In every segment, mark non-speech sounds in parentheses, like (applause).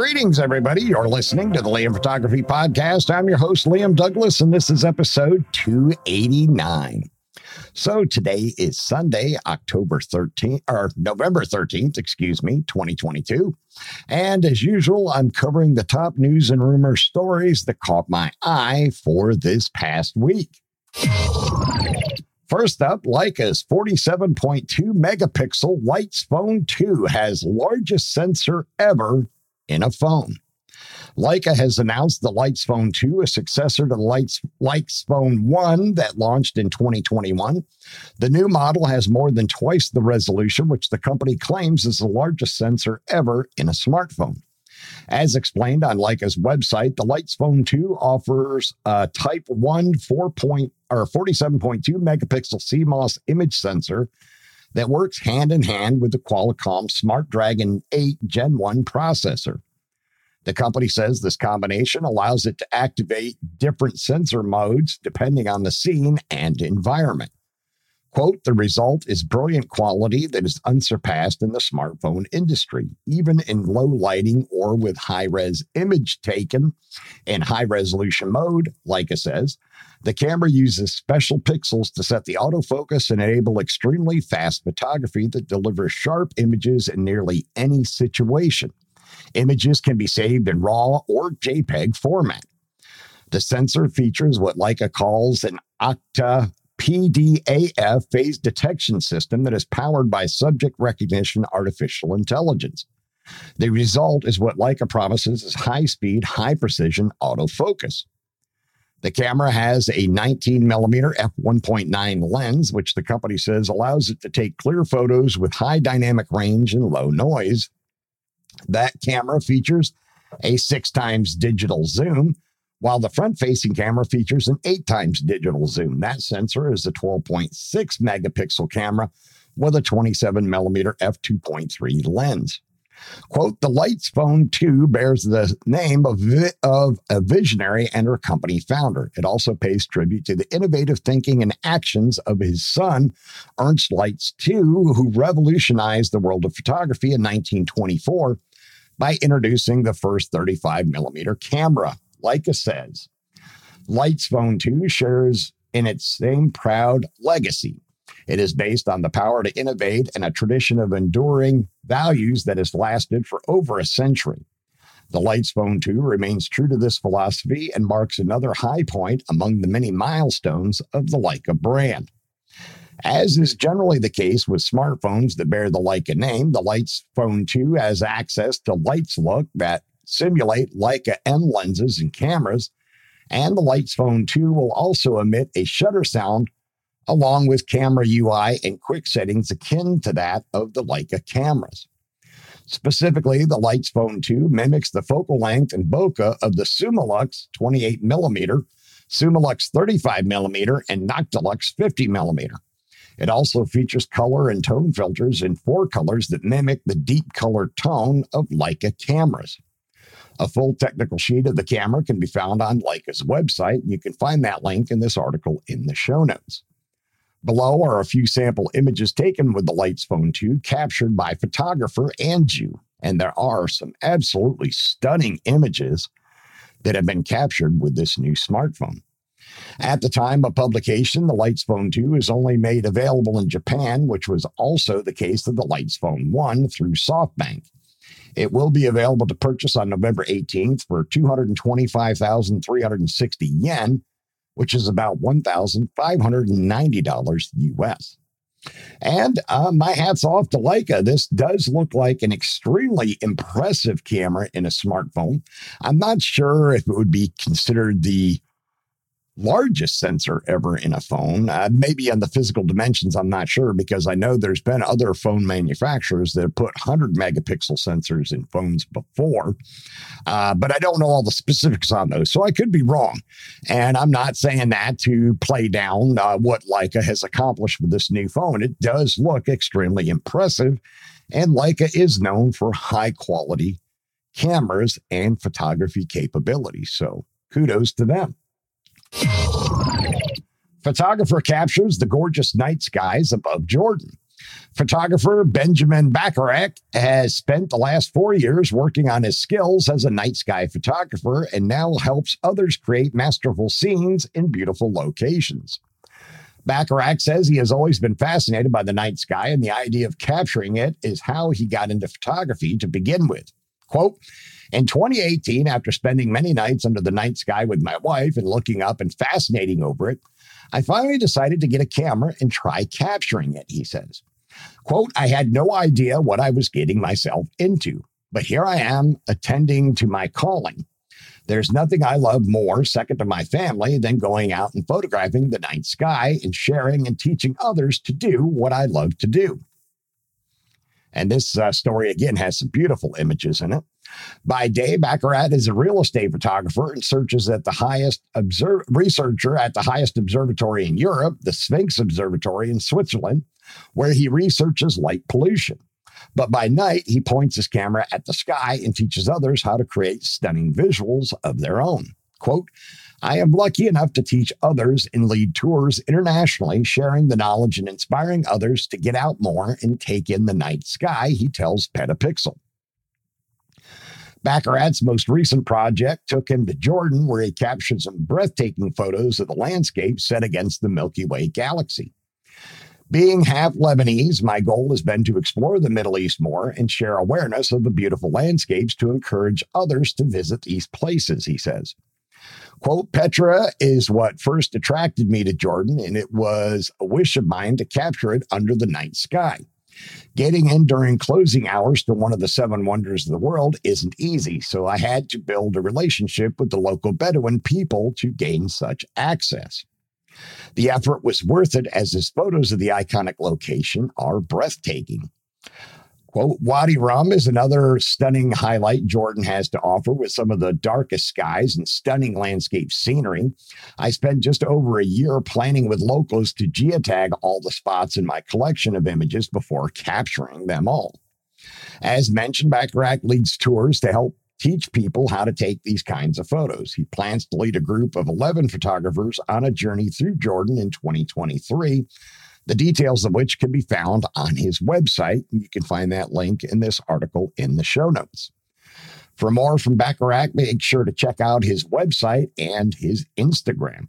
Greetings, everybody. You're listening to the Liam Photography Podcast. I'm your host, Liam Douglas, and this is episode 289. So today is Sunday, October 13th, or November 13th, excuse me, 2022. And as usual, I'm covering the top news and rumor stories that caught my eye for this past week. First up, Leica's 47.2 megapixel Leitz Phone 2 has largest sensor ever in a phone. Leica has announced the Leitz Phone 2, a successor to the Leitz, Leitz Phone 1 that launched in 2021. The new model has more than twice the resolution, which the company claims is the largest sensor ever in a smartphone. As explained on Leica's website, the Leitz Phone 2 offers a Type 1 4 point, or 47.2 megapixel CMOS image sensor that works hand in hand with the Qualcomm Snapdragon 8 Gen 1 processor. The company says this combination allows it to activate different sensor modes depending on the scene and environment. Quote, the result is brilliant quality that is unsurpassed in the smartphone industry, even in low lighting or with high res image taken in high resolution mode, Leica says. The camera uses special pixels to set the autofocus and enable extremely fast photography that delivers sharp images in nearly any situation. Images can be saved in RAW or JPEG format. The sensor features what Leica calls an Octa PDAF phase detection system that is powered by subject recognition artificial intelligence. The result is what Leica promises is high speed, high precision autofocus. The camera has a 19 millimeter f1.9 lens, which the company says allows it to take clear photos with high dynamic range and low noise. That camera features a six times digital zoom, while the front facing camera features an eight times digital zoom. That sensor is a 12.6 megapixel camera with a 27 millimeter f2.3 lens. Quote, the Leitz Phone 2 bears the name of, of a visionary and her company founder. It also pays tribute to the innovative thinking and actions of his son, Ernst Leitz II, who revolutionized the world of photography in 1924 by introducing the first 35 millimeter camera. Leica says, Leitz Phone 2 shares in its same proud legacy. It is based on the power to innovate and a tradition of enduring values that has lasted for over a century. The Leitz Phone 2 remains true to this philosophy and marks another high point among the many milestones of the Leica brand. As is generally the case with smartphones that bear the Leica name, the Leitz Phone 2 has access to Leitz Look that simulate Leica M lenses and cameras, and the Leitz Phone 2 will also emit a shutter sound along with camera UI and quick settings akin to that of the Leica cameras. Specifically, the Leitz Phone 2 mimics the focal length and bokeh of the Summilux 28mm, Summilux 35mm, and Noctilux 50mm. It also features color and tone filters in four colors that mimic the deep color tone of Leica cameras. A full technical sheet of the camera can be found on Leica's website, you can find that link in this article in the show notes. Below are a few sample images taken with the Leitz Phone 2 captured by photographer Anju, and there are some absolutely stunning images that have been captured with this new smartphone. At the time of publication, the Leitz Phone 2 is only made available in Japan, which was also the case of the Leitz Phone 1 through SoftBank. It will be available to purchase on November 18th for 225,360 yen, which is about $1,590 US. And uh, my hat's off to Leica. This does look like an extremely impressive camera in a smartphone. I'm not sure if it would be considered the largest sensor ever in a phone. Uh, maybe on the physical dimensions, I'm not sure because I know there's been other phone manufacturers that have put 100 megapixel sensors in phones before, uh, but I don't know all the (laughs) specifics on those. So I could be wrong. And I'm not saying that to play down uh, what Leica has accomplished with this new phone. It does look extremely impressive. And Leica is known for high quality cameras and photography capabilities. So kudos to them. Photographer captures the gorgeous night skies above Jordan. Photographer Benjamin Barakat has spent the last four years working on his skills as a night sky photographer and now helps others create masterful scenes in beautiful locations. Barakat says he has always been fascinated by the night sky, and the idea of capturing it is how he got into photography to begin with. Quote, in 2018, after spending many nights under the night sky with my wife and looking up and fascinating over it, I finally decided to get a camera and try capturing it, he says. Quote, I had no idea what I was getting myself into, but here I am attending to my calling. There's nothing I love more, second to my family, than going out and photographing the night sky and sharing and teaching others to do what I love to do. And this uh, story, again, has some beautiful images in it. By day, Barakat is a real estate photographer and searches at the highest observ- researcher at the highest observatory in Europe, the Sphinx Observatory in Switzerland, where he researches light pollution. But by night, he points his camera at the sky and teaches others how to create stunning visuals of their own. Quote, I am lucky enough to teach others and lead tours internationally, sharing the knowledge and inspiring others to get out more and take in the night sky, he tells Petapixel. Barakat's most recent project took him to Jordan, where he captured some breathtaking photos of the landscape set against the Milky Way galaxy. Being half Lebanese, my goal has been to explore the Middle East more and share awareness of the beautiful landscapes to encourage others to visit these places, he says. Quote, Petra is what first attracted me to Jordan, and it was a wish of mine to capture it under the night sky. Getting in during closing hours to one of the seven wonders of the world isn't easy, so I had to build a relationship with the local Bedouin people to gain such access. The effort was worth it as his photos of the iconic location are breathtaking. Quote, Wadi Rum is another stunning highlight Jordan has to offer with some of the darkest skies and stunning landscape scenery. I spent just over a year planning with locals to geotag all the spots in my collection of images before capturing them all. As mentioned, Barakat leads tours to help teach people how to take these kinds of photos. He plans to lead a group of 11 photographers on a journey through Jordan in 2023 the details of which can be found on his website. You can find that link in this article in the show notes. For more from Barakat, make sure to check out his website and his Instagram.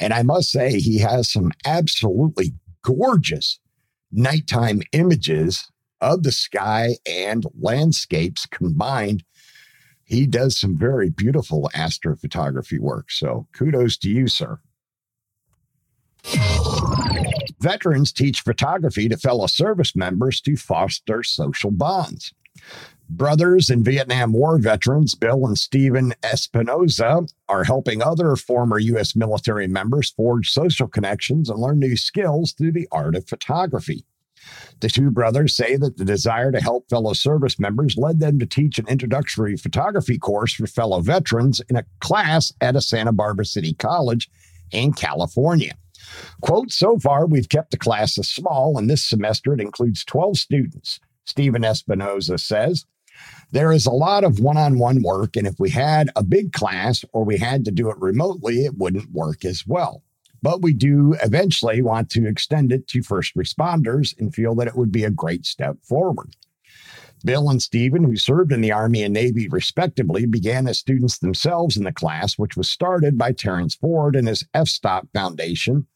And I must say, he has some absolutely gorgeous nighttime images of the sky and landscapes combined. He does some very beautiful astrophotography work. So kudos to you, sir. Veterans teach photography to fellow service members to foster social bonds. Brothers and Vietnam War veterans Bill and Stephen Espinoza are helping other former U.S. military members forge social connections and learn new skills through the art of photography. The two brothers say that the desire to help fellow service members led them to teach an introductory photography course for fellow veterans in a class at a Santa Barbara City College in California. Quote, so far, we've kept the classes small, and this semester it includes 12 students, Stephen Espinoza says. There is a lot of one on one work, and if we had a big class or we had to do it remotely, it wouldn't work as well. But we do eventually want to extend it to first responders and feel that it would be a great step forward. Bill and Stephen, who served in the Army and Navy respectively, began as students themselves in the class, which was started by Terrence Ford and his F Stop Foundation,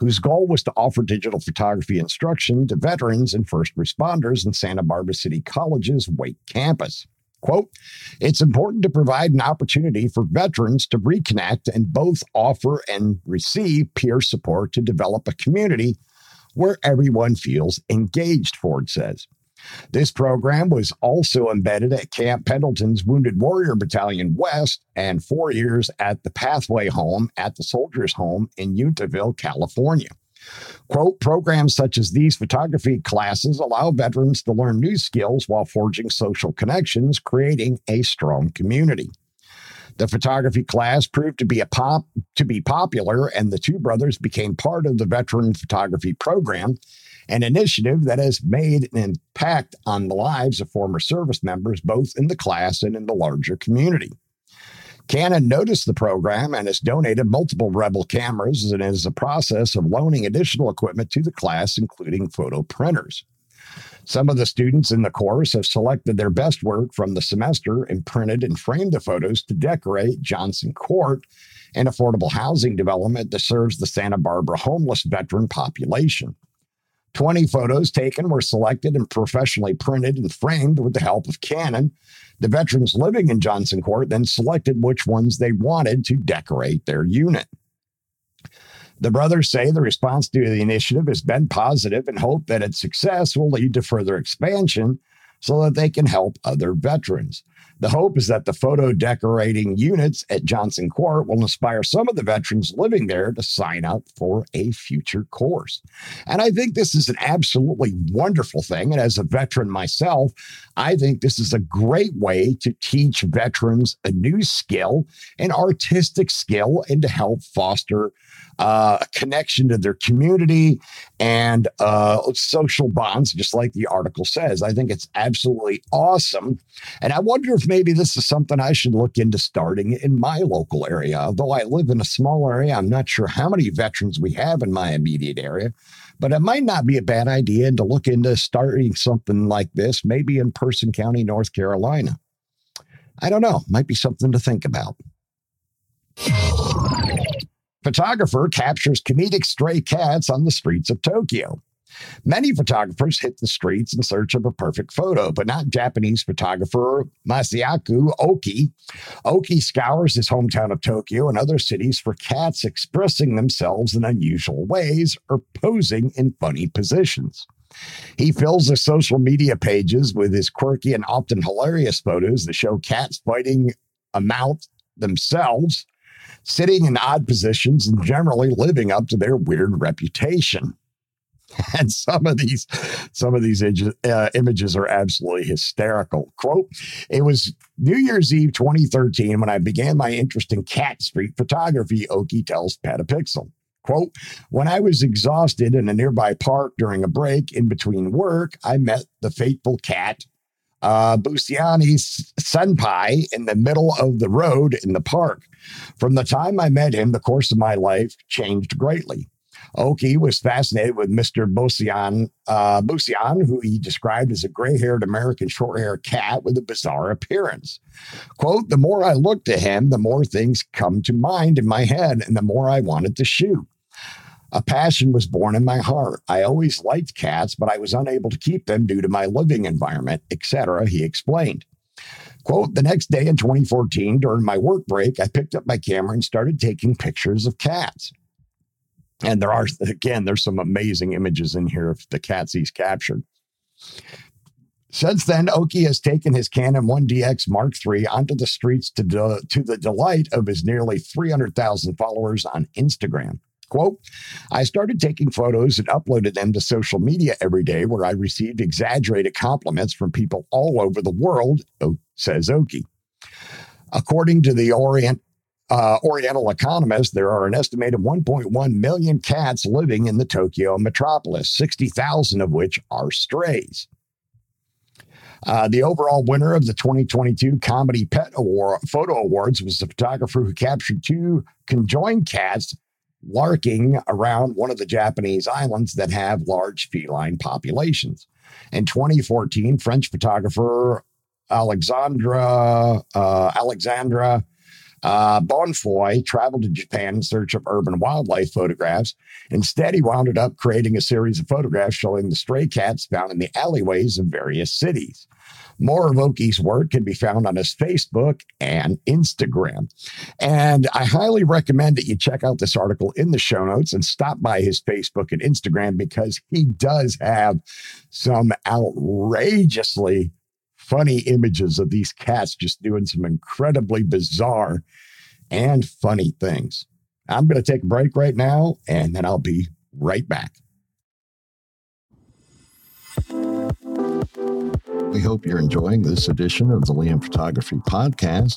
whose goal was to offer digital photography instruction to veterans and first responders in Santa Barbara City College's Wake campus. Quote, it's important to provide an opportunity for veterans to reconnect and both offer and receive peer support to develop a community where everyone feels engaged, Ford says. This program was also embedded at Camp Pendleton's Wounded Warrior Battalion West and four years at the Pathway Home at the Soldiers Home in Yountville, California. Quote, programs such as these photography classes allow veterans to learn new skills while forging social connections, creating a strong community. The photography class proved to be a pop to be popular, and the two brothers became part of the veteran photography program, an initiative that has made an impact on the lives of former service members, both in the class and in the larger community. Canon noticed the program and has donated multiple Rebel cameras and is in the process of loaning additional equipment to the class, including photo printers. Some of the students in the course have selected their best work from the semester and printed and framed the photos to decorate Johnson Court, an affordable housing development that serves the Santa Barbara homeless veteran population. 20 photos taken were selected and professionally printed and framed with the help of Canon. The veterans living in Johnson Court then selected which ones they wanted to decorate their unit. The brothers say the response to the initiative has been positive and hope that its success will lead to further expansion so that they can help other veterans. The hope is that the photo decorating units at Johnson Court will inspire some of the veterans living there to sign up for a future course. And I think this is an absolutely wonderful thing. And as a veteran myself, I think this is a great way to teach veterans a new skill, an artistic skill, and to help foster uh, a connection to their community and uh, social bonds, just like the article says. I think it's absolutely awesome. And I wonder if maybe this is something I should look into starting in my local area. Although I live in a small area, I'm not sure how many veterans we have in my immediate area. But it might not be a bad idea to look into starting something like this, maybe in Person County, North Carolina. I don't know, might be something to think about. Photographer captures comedic stray cats on the streets of Tokyo. Many photographers hit the streets in search of a perfect photo, but not Japanese photographer Masayuki Oki. Oki scours his hometown of Tokyo and other cities for cats expressing themselves in unusual ways or posing in funny positions. He fills the social media pages with his quirky and often hilarious photos that show cats fighting a mouth themselves, sitting in odd positions, and generally living up to their weird reputation. (laughs) and some of these some of these uh, images are absolutely hysterical quote it was new year's eve 2013 when i began my interest in cat street photography oki tells petapixel quote when i was exhausted in a nearby park during a break in between work i met the fateful cat uh, Busiani Senpai in the middle of the road in the park. From the time I met him, the course of my life changed greatly. Oki was fascinated with Mr. Busian, uh, who he described as a gray haired American short haired cat with a bizarre appearance. Quote, the more I looked at him, the more things come to mind in my head and the more I wanted to shoot. A passion was born in my heart. I always liked cats, but I was unable to keep them due to my living environment, etc., he explained. Quote, the next day in 2014, during my work break, I picked up my camera and started taking pictures of cats. And there are, again, there's some amazing images in here of the cats he's captured. Since then, Oki has taken his Canon 1DX Mark III onto the streets to, de- to the delight of his nearly 300,000 followers on Instagram. Quote, I started taking photos and uploaded them to social media every day where I received exaggerated compliments from people all over the world, says Oki. According to the Orient uh, Oriental economists, there are an estimated 1.1 million cats living in the Tokyo metropolis, 60,000 of which are strays. Uh, the overall winner of the 2022 Comedy Pet Award Photo Awards was the photographer who captured two conjoined cats larking around one of the Japanese islands that have large feline populations. In 2014, French photographer Alexandra uh, Alexandra uh, Bonfoy traveled to Japan in search of urban wildlife photographs. Instead, he wound up creating a series of photographs showing the stray cats found in the alleyways of various cities. More of Oki's work can be found on his Facebook and Instagram. And I highly recommend that you check out this article in the show notes and stop by his Facebook and Instagram because he does have some outrageously funny images of these cats just doing some incredibly bizarre and funny things. I'm going to take a break right now and then I'll be right back. We hope you're enjoying this edition of the Liam Photography Podcast.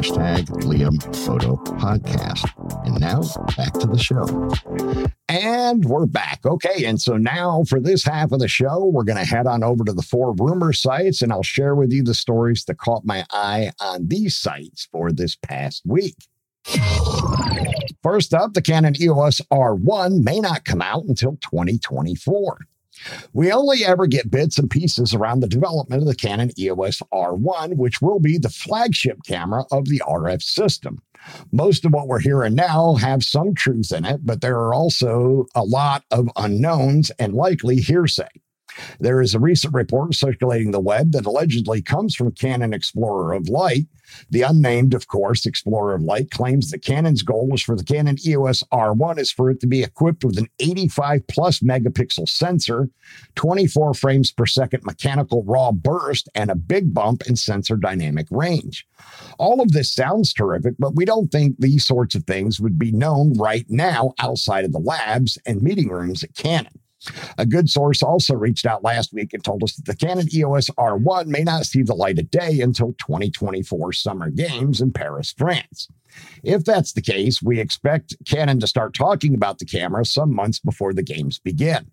Liam Photo Podcast. And now back to the show. And we're back. Okay. And so now for this half of the show, we're going to head on over to the four rumor sites and I'll share with you the stories that caught my eye on these sites for this past week. First up, the Canon EOS R1 may not come out until 2024. We only ever get bits and pieces around the development of the Canon EOS R1, which will be the flagship camera of the RF system. Most of what we're hearing now have some truth in it, but there are also a lot of unknowns and likely hearsay. There is a recent report circulating the web that allegedly comes from Canon Explorer of Light. The unnamed, of course, Explorer of Light claims that Canon's goal is for the Canon EOS R1 is for it to be equipped with an 85 plus megapixel sensor, 24 frames per second mechanical raw burst, and a big bump in sensor dynamic range. All of this sounds terrific, but we don't think these sorts of things would be known right now outside of the labs and meeting rooms at Canon. A good source also reached out last week and told us that the Canon EOS R1 may not see the light of day until 2024 Summer Games in Paris, France. If that's the case, we expect Canon to start talking about the camera some months before the games begin.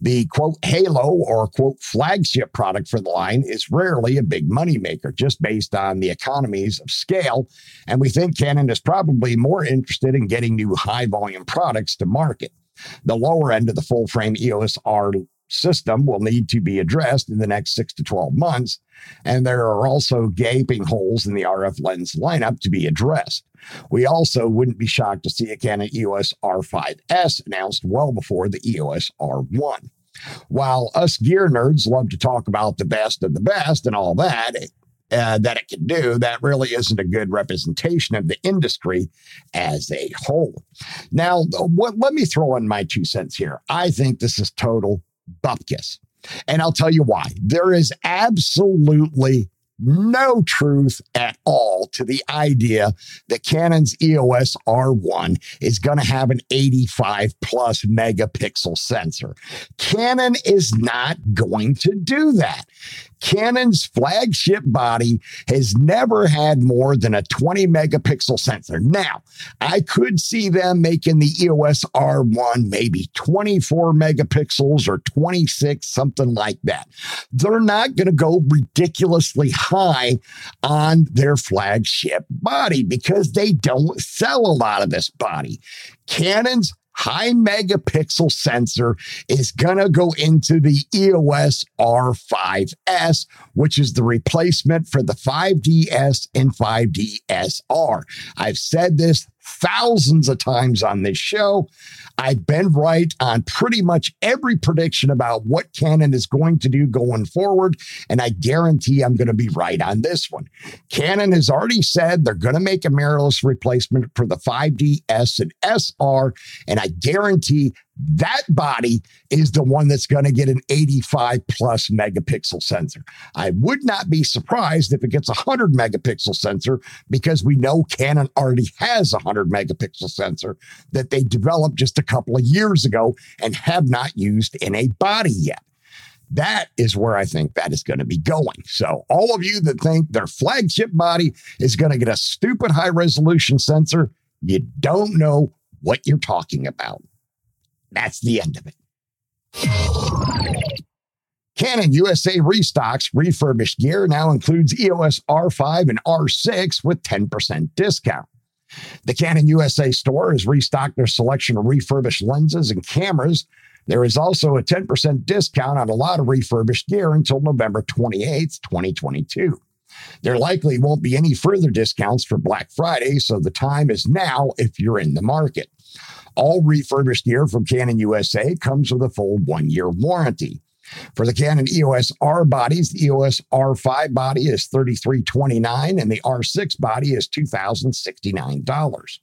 The quote halo or quote flagship product for the line is rarely a big moneymaker, just based on the economies of scale. And we think Canon is probably more interested in getting new high volume products to market. The lower end of the full frame EOS R system will need to be addressed in the next six to 12 months. And there are also gaping holes in the RF lens lineup to be addressed. We also wouldn't be shocked to see a Canon EOS R5S announced well before the EOS R1. While us gear nerds love to talk about the best of the best and all that, uh, that it can do, that really isn't a good representation of the industry as a whole. Now, let me throw in my two cents here. I think this is total bupkis. And I'll tell you why. There is absolutely no truth at all to the idea that Canon's EOS R1 is going to have an 85 plus megapixel sensor. Canon is not going to do that. Canon's flagship body has never had more than a 20 megapixel sensor. Now, I could see them making the EOS R1 maybe 24 megapixels or 26, something like that. They're not going to go ridiculously high on their flagship body because they don't sell a lot of this body. Canon's high megapixel sensor is going to go into the EOS R5S, which is the replacement for the 5DS and 5DSR. I've said this thousands of times on this show. I've been right on pretty much every prediction about what Canon is going to do going forward. And I guarantee I'm going to be right on this one. Canon has already said they're going to make a mirrorless replacement for the 5DS and SR. And I guarantee that body is the one that's going to get an 85 plus megapixel sensor. I would not be surprised if it gets a 100 megapixel sensor because we know Canon already has a 100 megapixel sensor that they developed just a couple of years ago and have not used in a body yet. That is where I think that is going to be going. So, all of you that think their flagship body is going to get a stupid high resolution sensor, you don't know what you're talking about. That's the end of it. Canon USA restocks refurbished gear now includes EOS R5 and R6 with 10% discount. The Canon USA store has restocked their selection of refurbished lenses and cameras. There is also a 10% discount on a lot of refurbished gear until November 28th, 2022. There likely won't be any further discounts for Black Friday, so the time is now if you're in the market. All refurbished gear from Canon USA comes with a full one year warranty. For the Canon EOS R bodies, the EOS R5 body is 3329 and the R6 body is $2,069.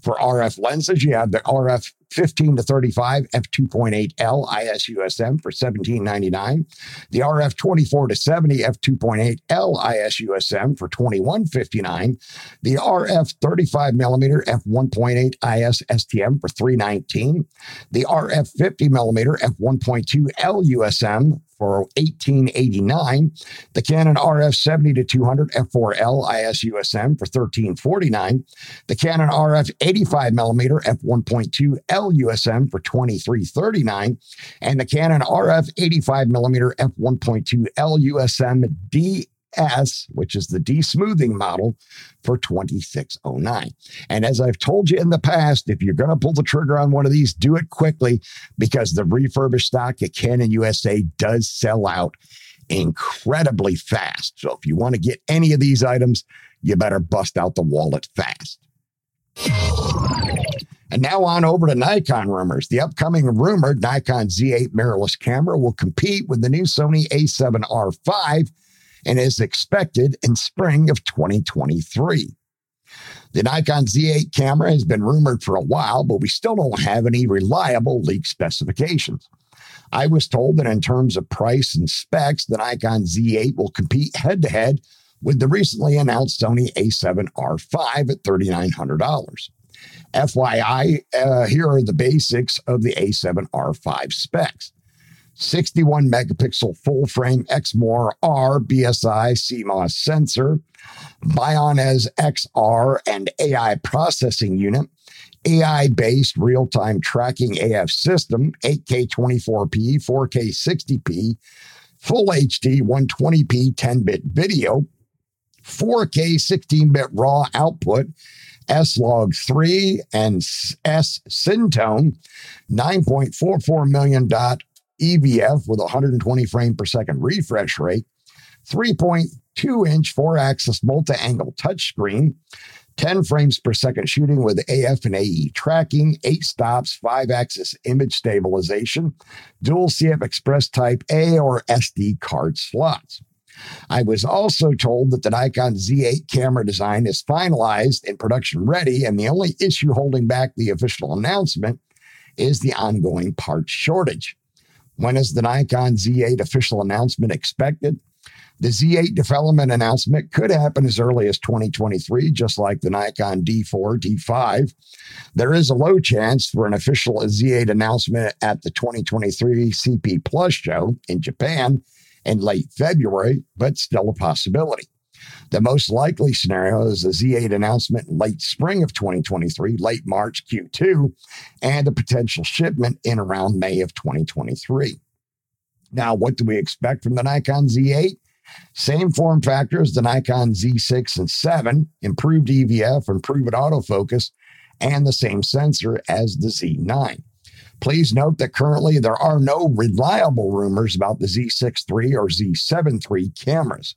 For RF lenses, you have the RF 15 to 35 f2.8L ISUSM for 1799, the RF 24 to 70 f2.8L ISUSM for 2159, the RF 35 millimeter f1.8 IS STM for 319, the RF 50 millimeter f1.2 LUSM for 1889, the Canon RF 70 to 200 f4L ISUSM for 1349, the Canon RF 85 millimeter f1.2 LUSM for 2339, and the Canon RF 85 millimeter f1.2 LUSM D S, which is the desmoothing model for 2609. And as I've told you in the past, if you're going to pull the trigger on one of these, do it quickly because the refurbished stock at Canon USA does sell out incredibly fast. So if you want to get any of these items, you better bust out the wallet fast. And now on over to Nikon rumors. The upcoming rumored Nikon Z8 mirrorless camera will compete with the new Sony A7R5 and is expected in spring of 2023. The Nikon Z8 camera has been rumored for a while, but we still don't have any reliable leak specifications. I was told that in terms of price and specs, the Nikon Z8 will compete head to head with the recently announced Sony A7R5 at $3,900. FYI, uh, here are the basics of the A7R5 specs. 61 megapixel full frame Exmor R BSI CMOS sensor, BIONZ XR and AI processing unit, AI based real time tracking AF system, 8K 24p, 4K 60p, full HD 120p 10 bit video, 4K 16 bit raw output, S log 3 and S Cinetone, 9.44 million dot EVF with 120 frame per second refresh rate, 3.2 inch four axis multi angle touchscreen, 10 frames per second shooting with AF and AE tracking, eight stops, five axis image stabilization, dual CF Express Type A or SD card slots. I was also told that the Nikon Z8 camera design is finalized and production ready, and the only issue holding back the official announcement is the ongoing parts shortage. When is the Nikon Z8 official announcement expected? The Z8 development announcement could happen as early as 2023, just like the Nikon D4, D5. There is a low chance for an official Z8 announcement at the 2023 CP Plus show in Japan in late February, but still a possibility. The most likely scenario is a Z8 announcement late spring of 2023, late March Q2, and a potential shipment in around May of 2023. Now, what do we expect from the Nikon Z8? Same form factor as the Nikon Z6 and 7, improved EVF, improved autofocus, and the same sensor as the Z9. Please note that currently there are no reliable rumors about the Z6 III or Z7 III cameras.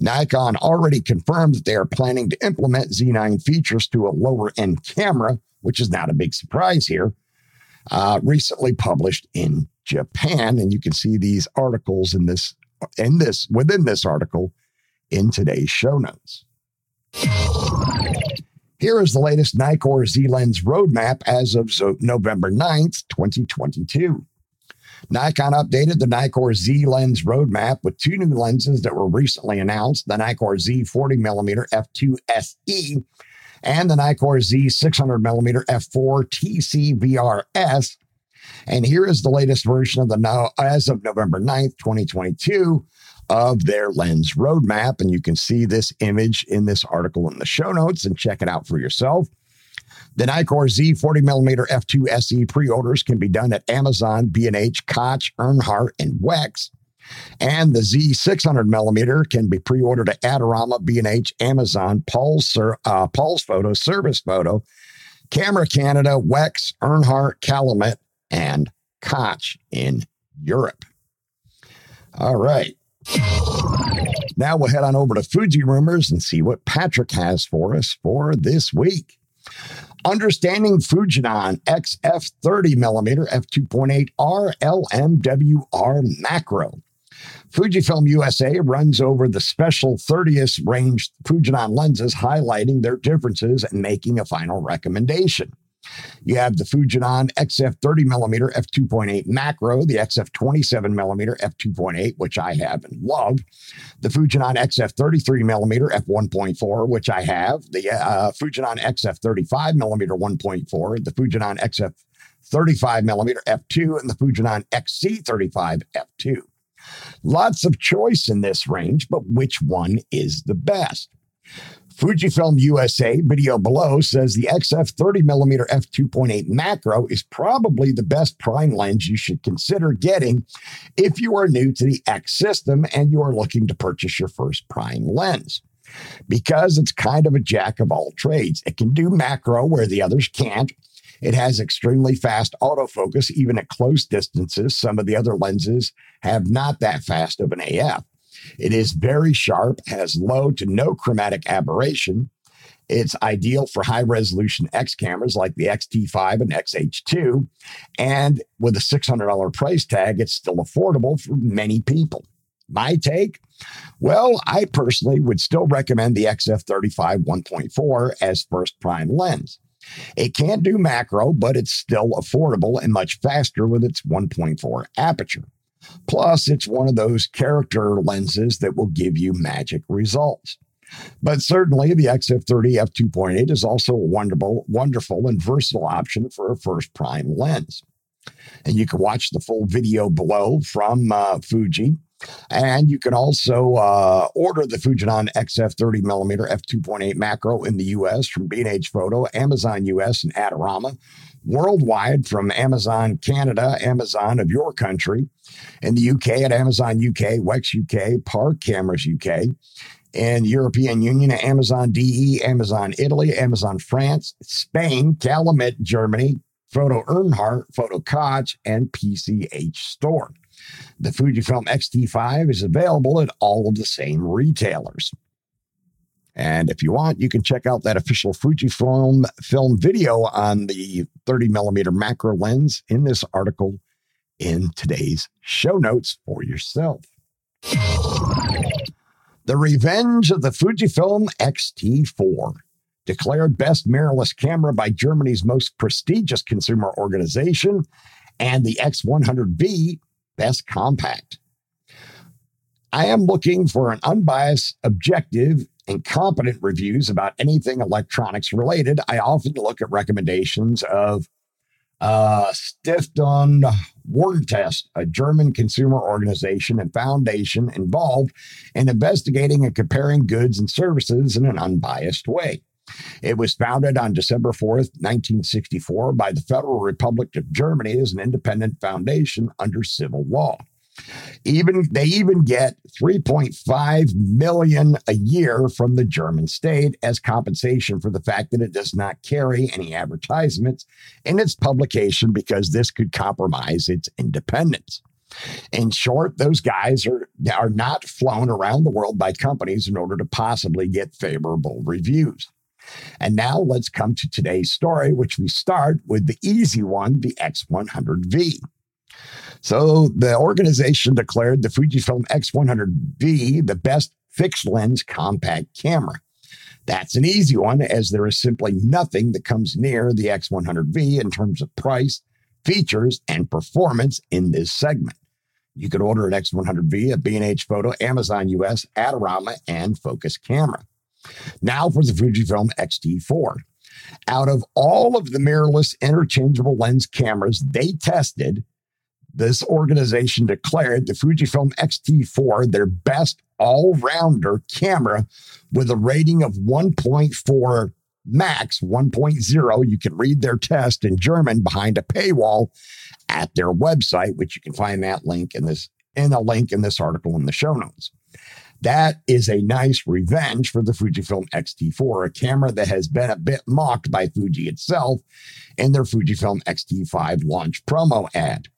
Nikon already confirmed that they are planning to implement Z9 features to a lower end camera, which is not a big surprise here, uh, recently published in Japan. And you can see these articles in this, in this, within this article in today's show notes. Here is the latest Nikkor Z Lens roadmap as of November 9th, 2022. Nikon updated the Nikkor Z lens roadmap with two new lenses that were recently announced the Nikkor Z 40mm f2 SE and the Nikkor Z 600mm f4 TC VRS. And here is the latest version of the now, as of November 9th, 2022, of their lens roadmap. And you can see this image in this article in the show notes and check it out for yourself. The Nikkor Z 40mm f2 SE pre-orders can be done at Amazon, B&H, Koch, Erhardt, and Wex. And the Z 600 millimeter can be pre ordered at Adorama, B&H, Amazon, Paul's, uh, Paul's Photo, Service Photo, Camera Canada, Wex, Erhardt, Calumet, and Koch in Europe. All right. Now we'll head on over to Fuji Rumors and see what Patrick has for us for this week. Understanding Fujinon XF30 millimeter f2.8 RLMWR macro. Fujifilm USA runs over the special 30th range Fujinon lenses, highlighting their differences and making a final recommendation. You have the Fujinon XF 30 millimeter f2.8 macro, the XF 27 millimeter f2.8, which I have and love, the Fujinon XF 33 millimeter f1.4, which I have, the uh, Fujinon XF 35 millimeter 1.4, the Fujinon XF 35 millimeter f2, and the Fujinon XC35 f2. Lots of choice in this range, but which one is the best? Fujifilm USA video below says the XF 30mm f2.8 macro is probably the best prime lens you should consider getting if you are new to the X system and you are looking to purchase your first prime lens. Because it's kind of a jack of all trades. It can do macro where the others can't. It has extremely fast autofocus, even at close distances. Some of the other lenses have not that fast of an AF. It is very sharp, has low to no chromatic aberration. It's ideal for high resolution X cameras like the XT5 and XH2. And with a $600 price tag, it's still affordable for many people. My take? Well, I personally would still recommend the XF35 1.4 as first prime lens. It can't do macro, but it's still affordable and much faster with its 1.4 aperture. Plus, it's one of those character lenses that will give you magic results. But certainly, the XF30 f2.8 is also a wonderful, wonderful, and versatile option for a first prime lens. And you can watch the full video below from uh, Fuji. And you can also uh, order the Fujinon XF30 millimeter f2.8 macro in the US from B&H Photo, Amazon US, and Adorama worldwide from Amazon Canada, Amazon of your country, in the UK at Amazon UK, Wex UK, Park Cameras UK, and European Union at Amazon DE, Amazon Italy, Amazon France, Spain, Calumet Germany, Photo Erhardt, Photo Koch, and PCH Store. The Fujifilm X-T5 is available at all of the same retailers. And if you want, you can check out that official Fujifilm film video on the 30 millimeter macro lens in this article in today's show notes for yourself. The Revenge of the Fujifilm X-T4, declared best mirrorless camera by Germany's most prestigious consumer organization, and the X100V, best compact. I am looking for an unbiased, objective, and competent reviews about anything electronics related. I often look at recommendations of uh, Stiftung Warentest, a German consumer organization and foundation involved in investigating and comparing goods and services in an unbiased way. It was founded on December 4th, 1964, by the Federal Republic of Germany as an independent foundation under civil law. Even they even get 3.5 million a year from the German state as compensation for the fact that it does not carry any advertisements in its publication because this could compromise its independence. In short, those guys are, are not flown around the world by companies in order to possibly get favorable reviews. And now let's come to today's story, which we start with the easy one, the X100V. So the organization declared the Fujifilm X100V the best fixed lens compact camera. That's an easy one, as there is simply nothing that comes near the X100V in terms of price, features, and performance in this segment. You can order an X100V at B&H Photo, Amazon US, Adorama, and Focus Camera. Now for the Fujifilm X-T4. Out of all of the mirrorless interchangeable lens cameras they tested, this organization declared the Fujifilm X-T4 their best all-rounder camera with a rating of 1.4 max 1.0 you can read their test in german behind a paywall at their website which you can find that link in this in a link in this article in the show notes. That is a nice revenge for the Fujifilm X-T4, a camera that has been a bit mocked by Fuji itself in their Fujifilm X-T5 launch promo ad.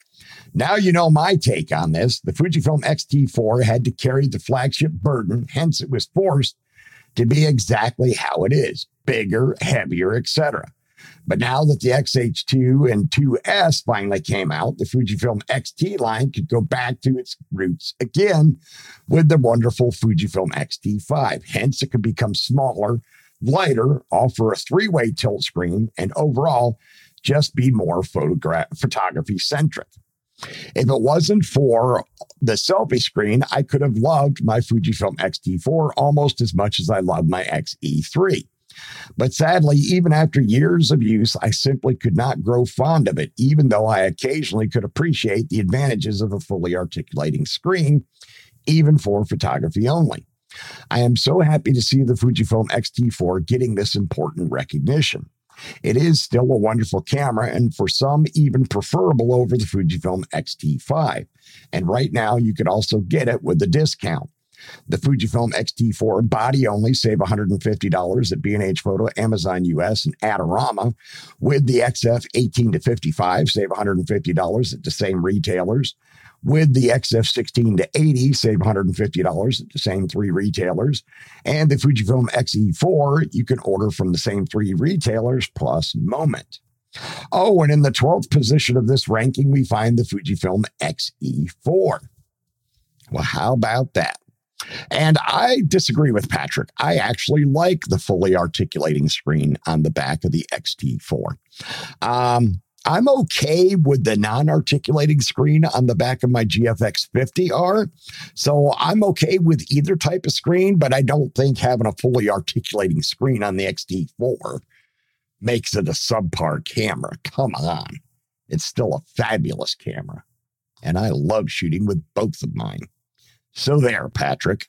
Now you know my take on this. The Fujifilm X-T4 had to carry the flagship burden, hence it was forced to be exactly how it is bigger, heavier, etc. But now that the XH2 and 2S finally came out, the Fujifilm XT line could go back to its roots again with the wonderful Fujifilm XT5. Hence, it could become smaller, lighter, offer a three way tilt screen, and overall just be more photogra- photography centric. If it wasn't for the selfie screen, I could have loved my Fujifilm X-T4 almost as much as I love my XE3. But sadly, even after years of use, I simply could not grow fond of it, even though I occasionally could appreciate the advantages of a fully articulating screen, even for photography only. I am so happy to see the Fujifilm X-T4 getting this important recognition. It is still a wonderful camera, and for some, even preferable over the Fujifilm X-T5. And right now, you could also get it with a discount. The Fujifilm X-T4 body only save $150 at B&H Photo, Amazon US, and Adorama. With the XF 18 to 55, save $150 at the same retailers. With the XF 16 to 80, save $150 at the same three retailers. And the Fujifilm XE4, you can order from the same three retailers plus Moment. Oh, and in the 12th position of this ranking, we find the Fujifilm XE4. Well, how about that? And I disagree with Patrick. I actually like the fully articulating screen on the back of the XT4. Um, I'm okay with the non articulating screen on the back of my GFX 50R. So I'm okay with either type of screen, but I don't think having a fully articulating screen on the XT4 makes it a subpar camera. Come on. It's still a fabulous camera. And I love shooting with both of mine. So there, Patrick.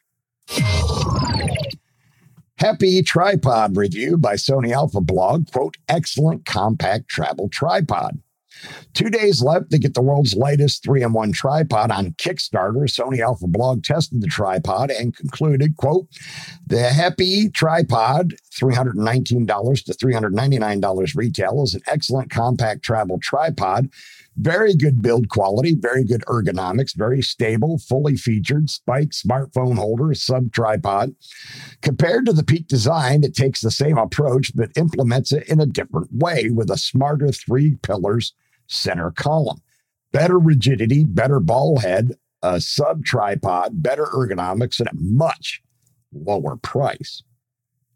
Heipi Tripod Review by Sony Alpha Blog. Quote, excellent compact travel tripod. Two days left to get the world's latest 3 in 1 tripod on Kickstarter. Sony Alpha Blog tested the tripod and concluded, quote, the Heipi tripod, $319 to $399 retail, is an excellent compact travel tripod very good build quality, very good ergonomics, very stable, fully featured spike smartphone holder, sub tripod. Compared to the Peak design, it takes the same approach but implements it in a different way with a smarter three pillars center column. Better rigidity, better ball head, a sub tripod, better ergonomics, and a much lower price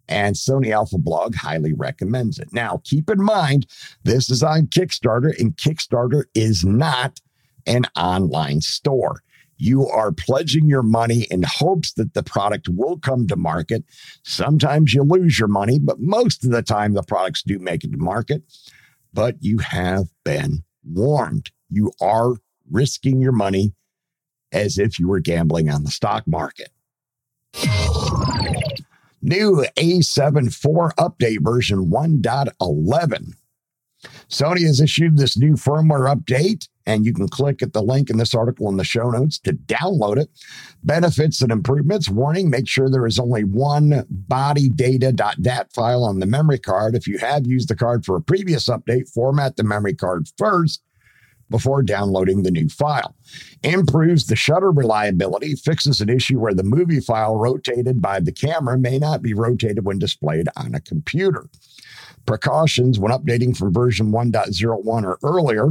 and Sony Alpha Blog highly recommends it. Now, keep in mind, this is on Kickstarter, and Kickstarter is not an online store. You are pledging your money in hopes that the product will come to market. Sometimes you lose your money, but most of the time the products do make it to market. But you have been warned. You are risking your money as if you were gambling on the stock market. New A7 IV update version 1.11. Sony has issued this new firmware update, and you can click at the link in this article in the show notes to download it. Benefits and improvements. Warning make sure there is only one body data.dat file on the memory card. If you have used the card for a previous update, format the memory card first before downloading the new file. Improves the shutter reliability, fixes an issue where the movie file rotated by the camera may not be rotated when displayed on a computer. Precautions when updating from version 1.01 or earlier.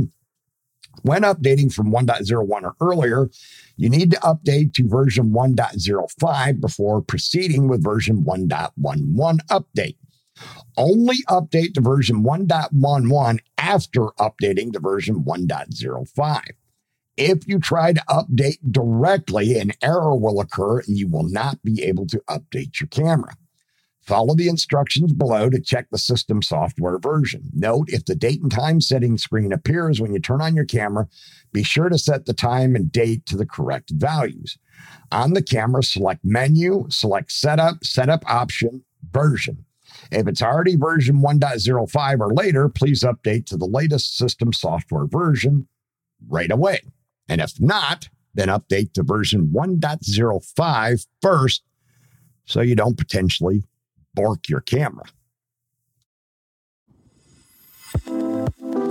When updating from 1.01 or earlier, you need to update to version 1.05 before proceeding with version 1.11 update. Only update to version 1.11 after updating to version 1.05. If you try to update directly, an error will occur and you will not be able to update your camera. Follow the instructions below to check the system software version. Note if the date and time setting screen appears when you turn on your camera, be sure to set the time and date to the correct values. On the camera, select Menu, select Setup, Setup Option, Version. If it's already version 1.05 or later, please update to the latest system software version right away. And if not, then update to version 1.05 first so you don't potentially bork your camera.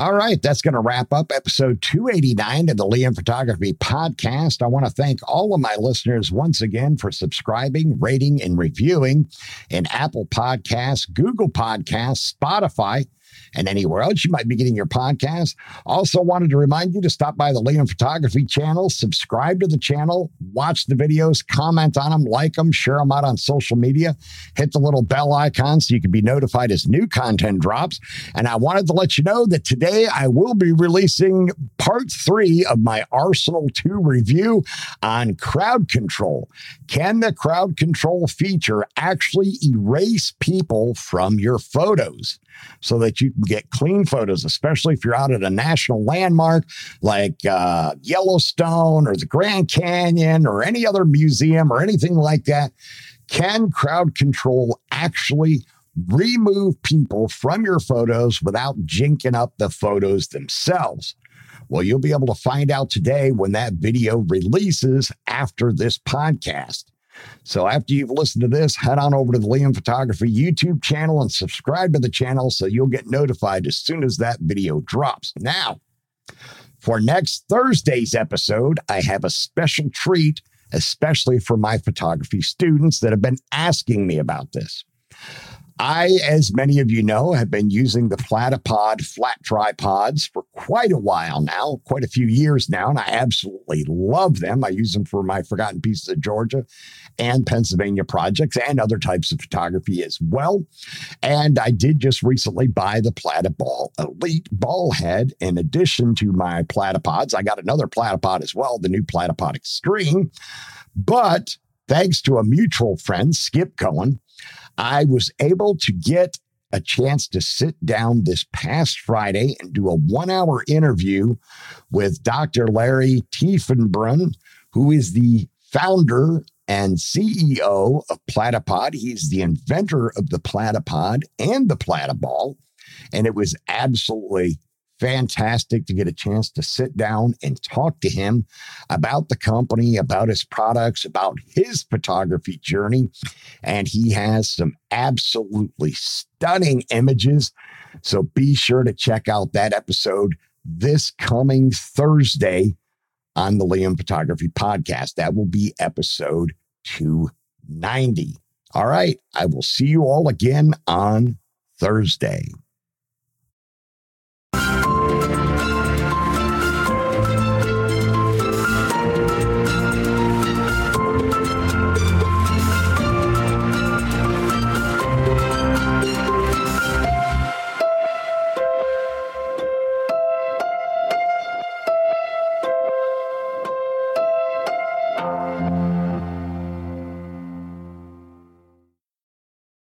All right, that's going to wrap up episode 289 of the Liam Photography Podcast. I want to thank all of my listeners once again for subscribing, rating, and reviewing in Apple Podcasts, Google Podcasts, Spotify, and anywhere else you might be getting your podcast. Also, wanted to remind you to stop by the Liam Photography channel, subscribe to the channel, watch the videos, comment on them, like them, share them out on social media, hit the little bell icon so you can be notified as new content drops. And I wanted to let you know that today I will be releasing part three of my Arsenal 2 review on crowd control. Can the crowd control feature actually erase people from your photos? So that you can get clean photos, especially if you're out at a national landmark like uh, Yellowstone or the Grand Canyon or any other museum or anything like that. Can crowd control actually remove people from your photos without jinking up the photos themselves? Well, you'll be able to find out today when that video releases after this podcast. So after you've listened to this, head on over to the Liam Photography YouTube channel and subscribe to the channel so you'll get notified as soon as that video drops. Now, for next Thursday's episode, I have a special treat, especially for my photography students that have been asking me about this. I, as many of you know, have been using the Platypod flat tripods for quite a while now, quite a few years now, and I absolutely love them. I use them for my Forgotten Pieces of Georgia and Pennsylvania projects and other types of photography as well. And I did just recently buy the Platypod Elite ball head. In addition to my Platypods, I got another Platypod as well, the new Platypod Extreme. But thanks to a mutual friend, Skip Cohen, I was able to get a chance to sit down this past Friday and do a one hour interview with Dr. Larry Tiefenbrunn, who is the founder and CEO of Platypod. He's the inventor of the Platypod and the Platyball. And it was absolutely fantastic to get a chance to sit down and talk to him about the company, about his products, about his photography journey. And he has some absolutely stunning images. So be sure to check out that episode this coming Thursday on the Liam Photography Podcast. That will be episode 290. All right. I will see you all again on Thursday.